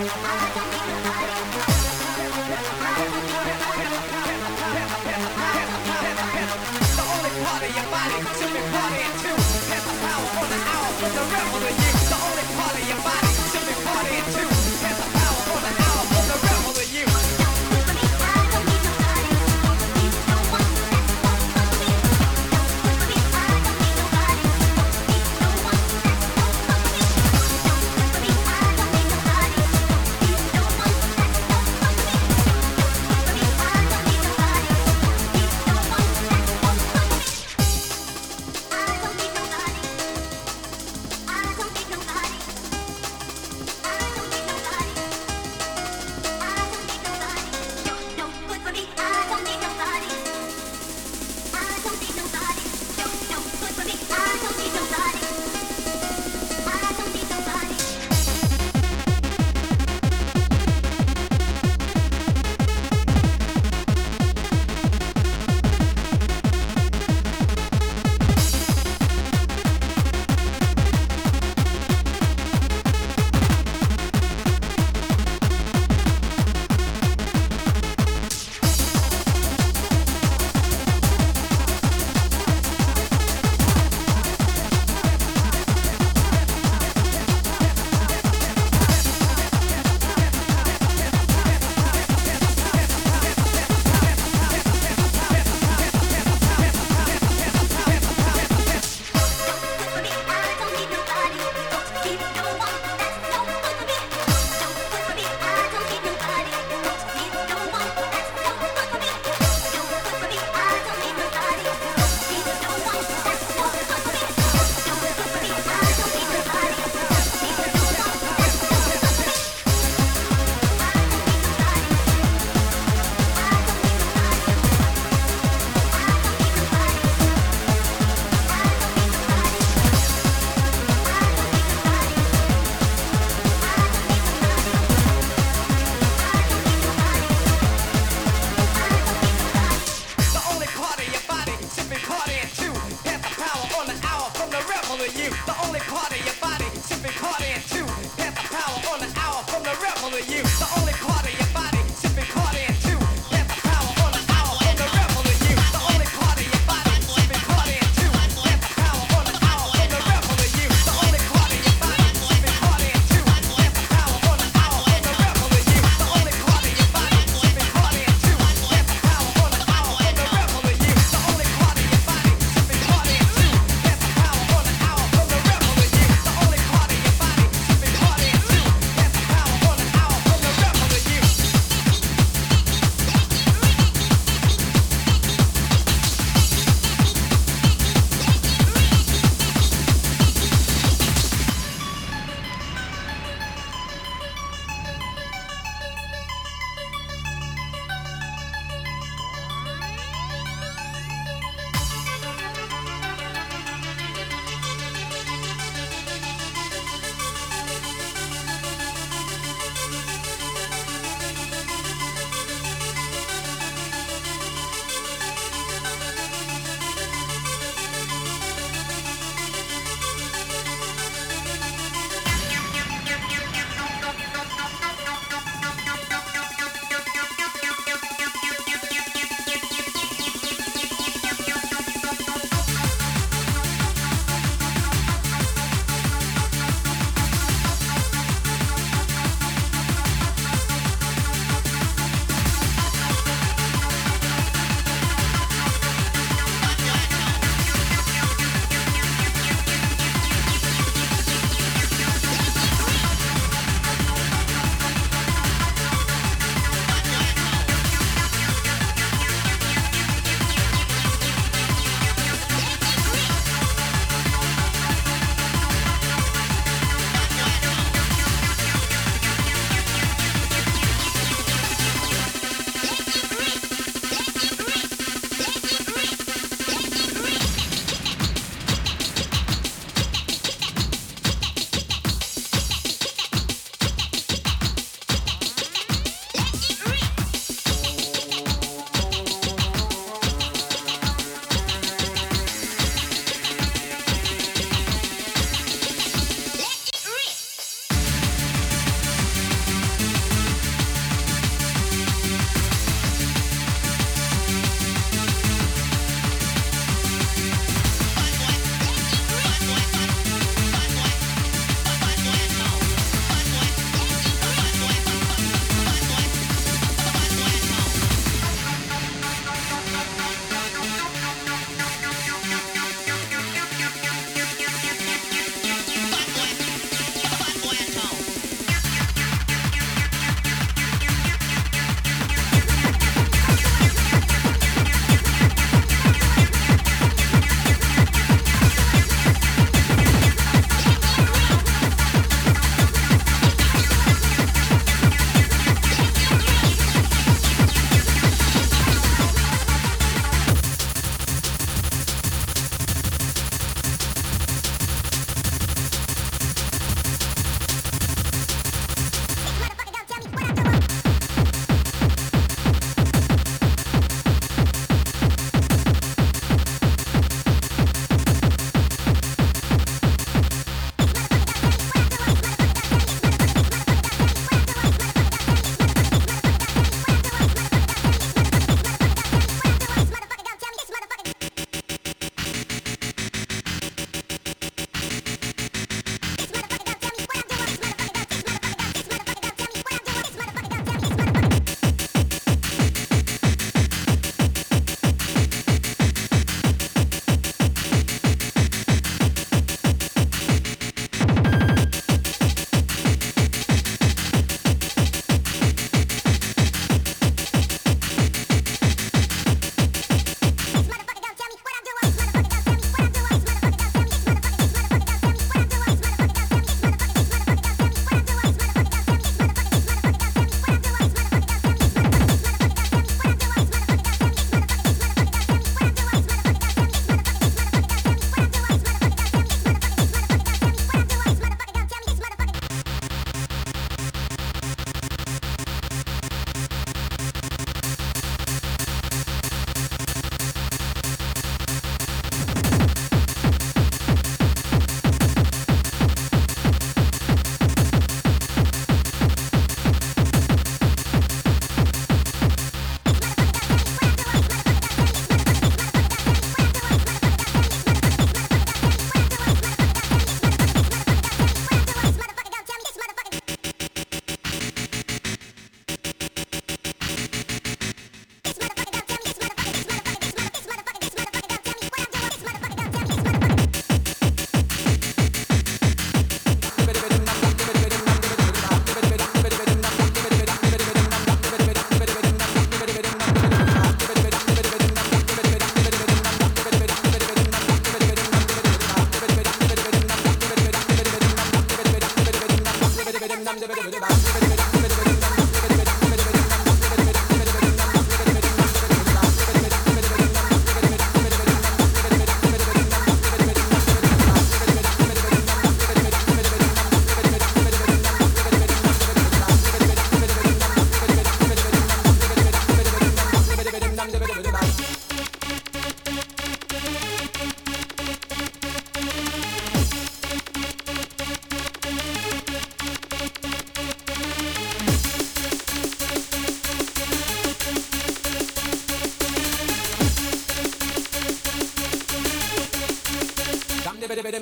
I like it.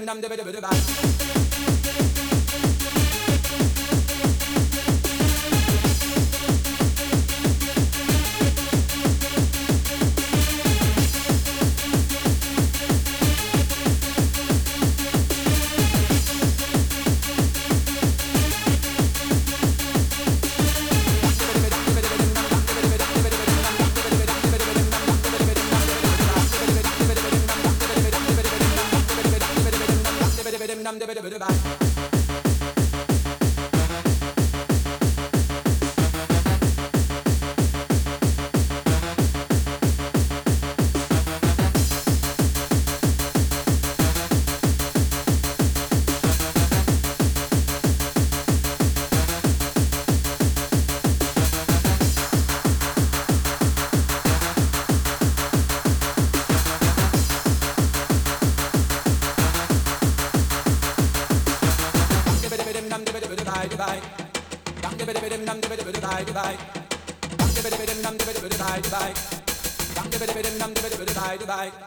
them the bit of the back. Bam,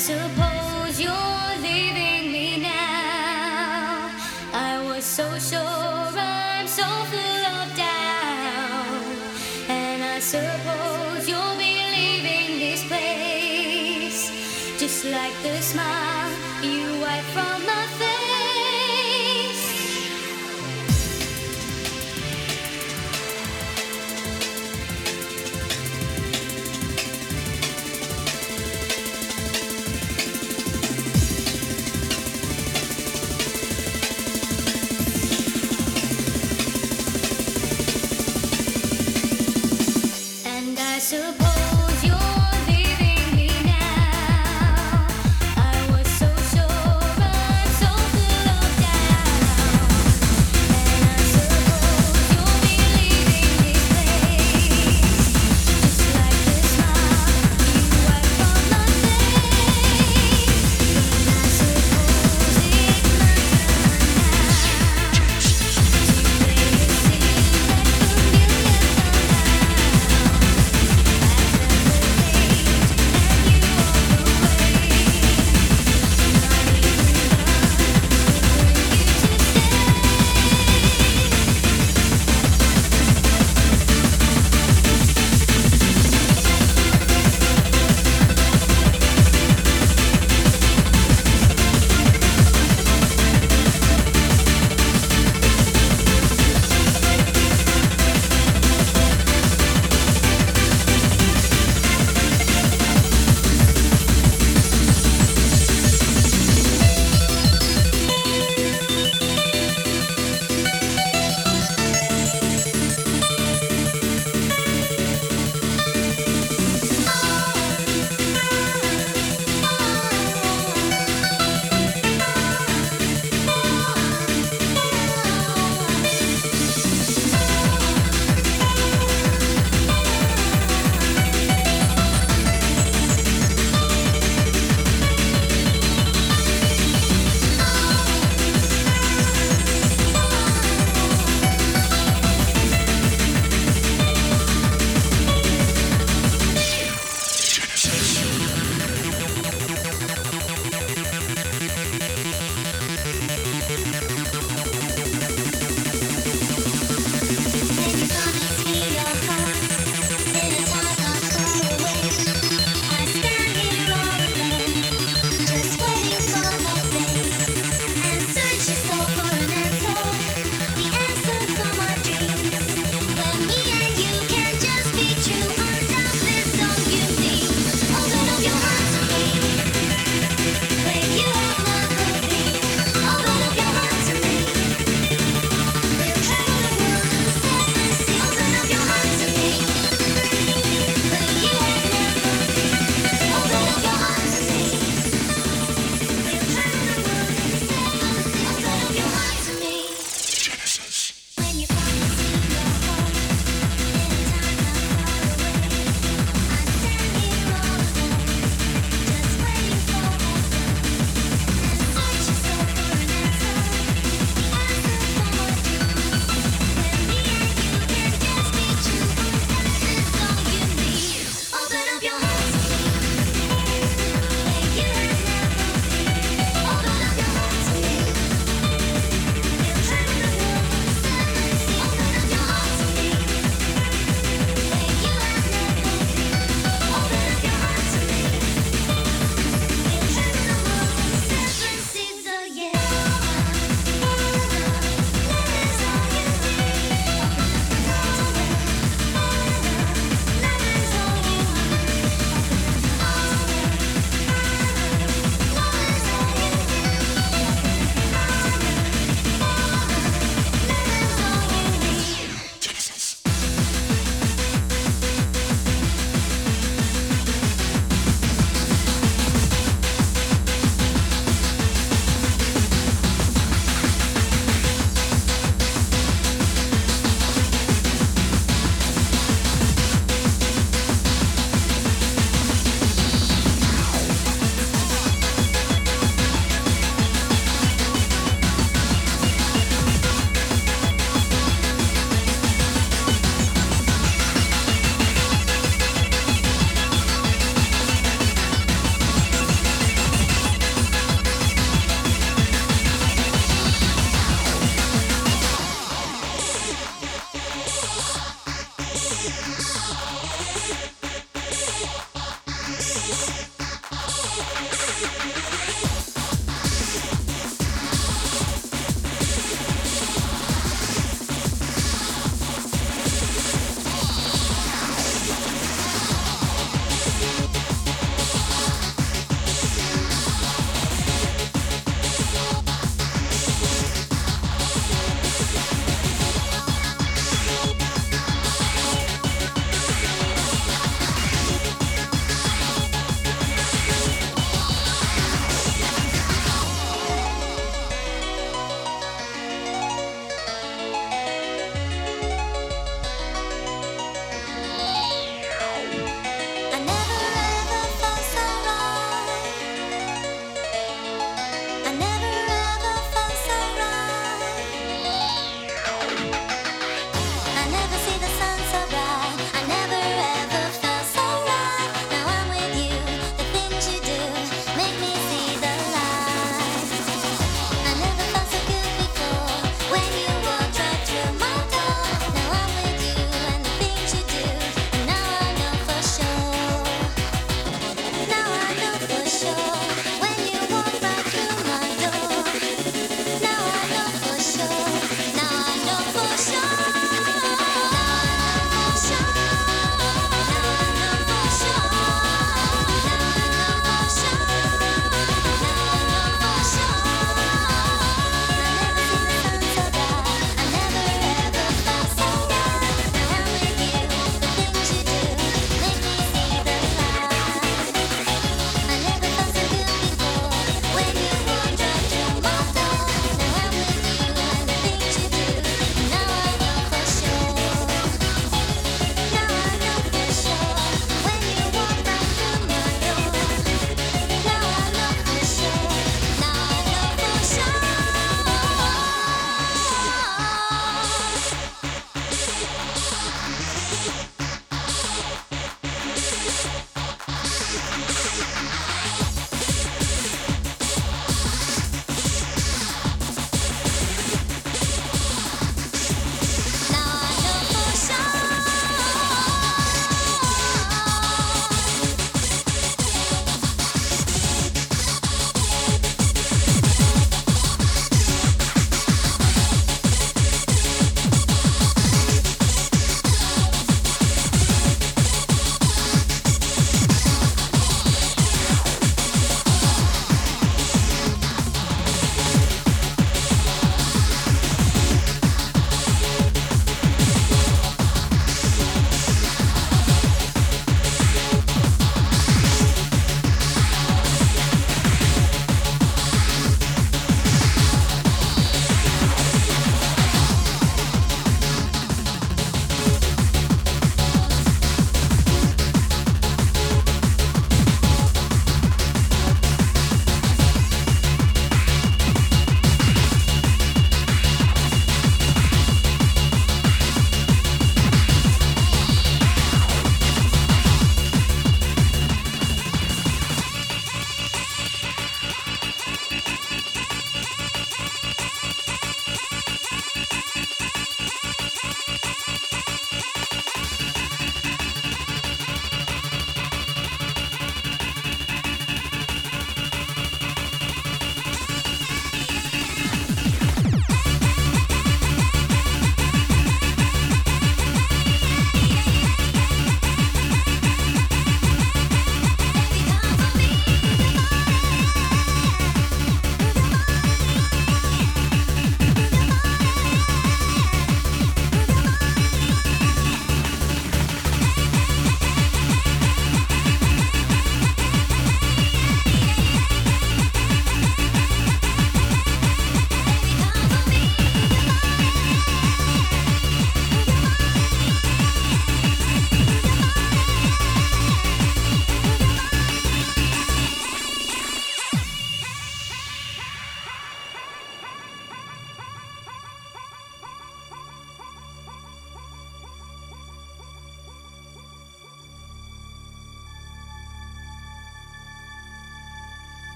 suppose you're leaving me now. I was so sure I'm so full of doubt, and I suppose you'll be leaving this place just like the smile.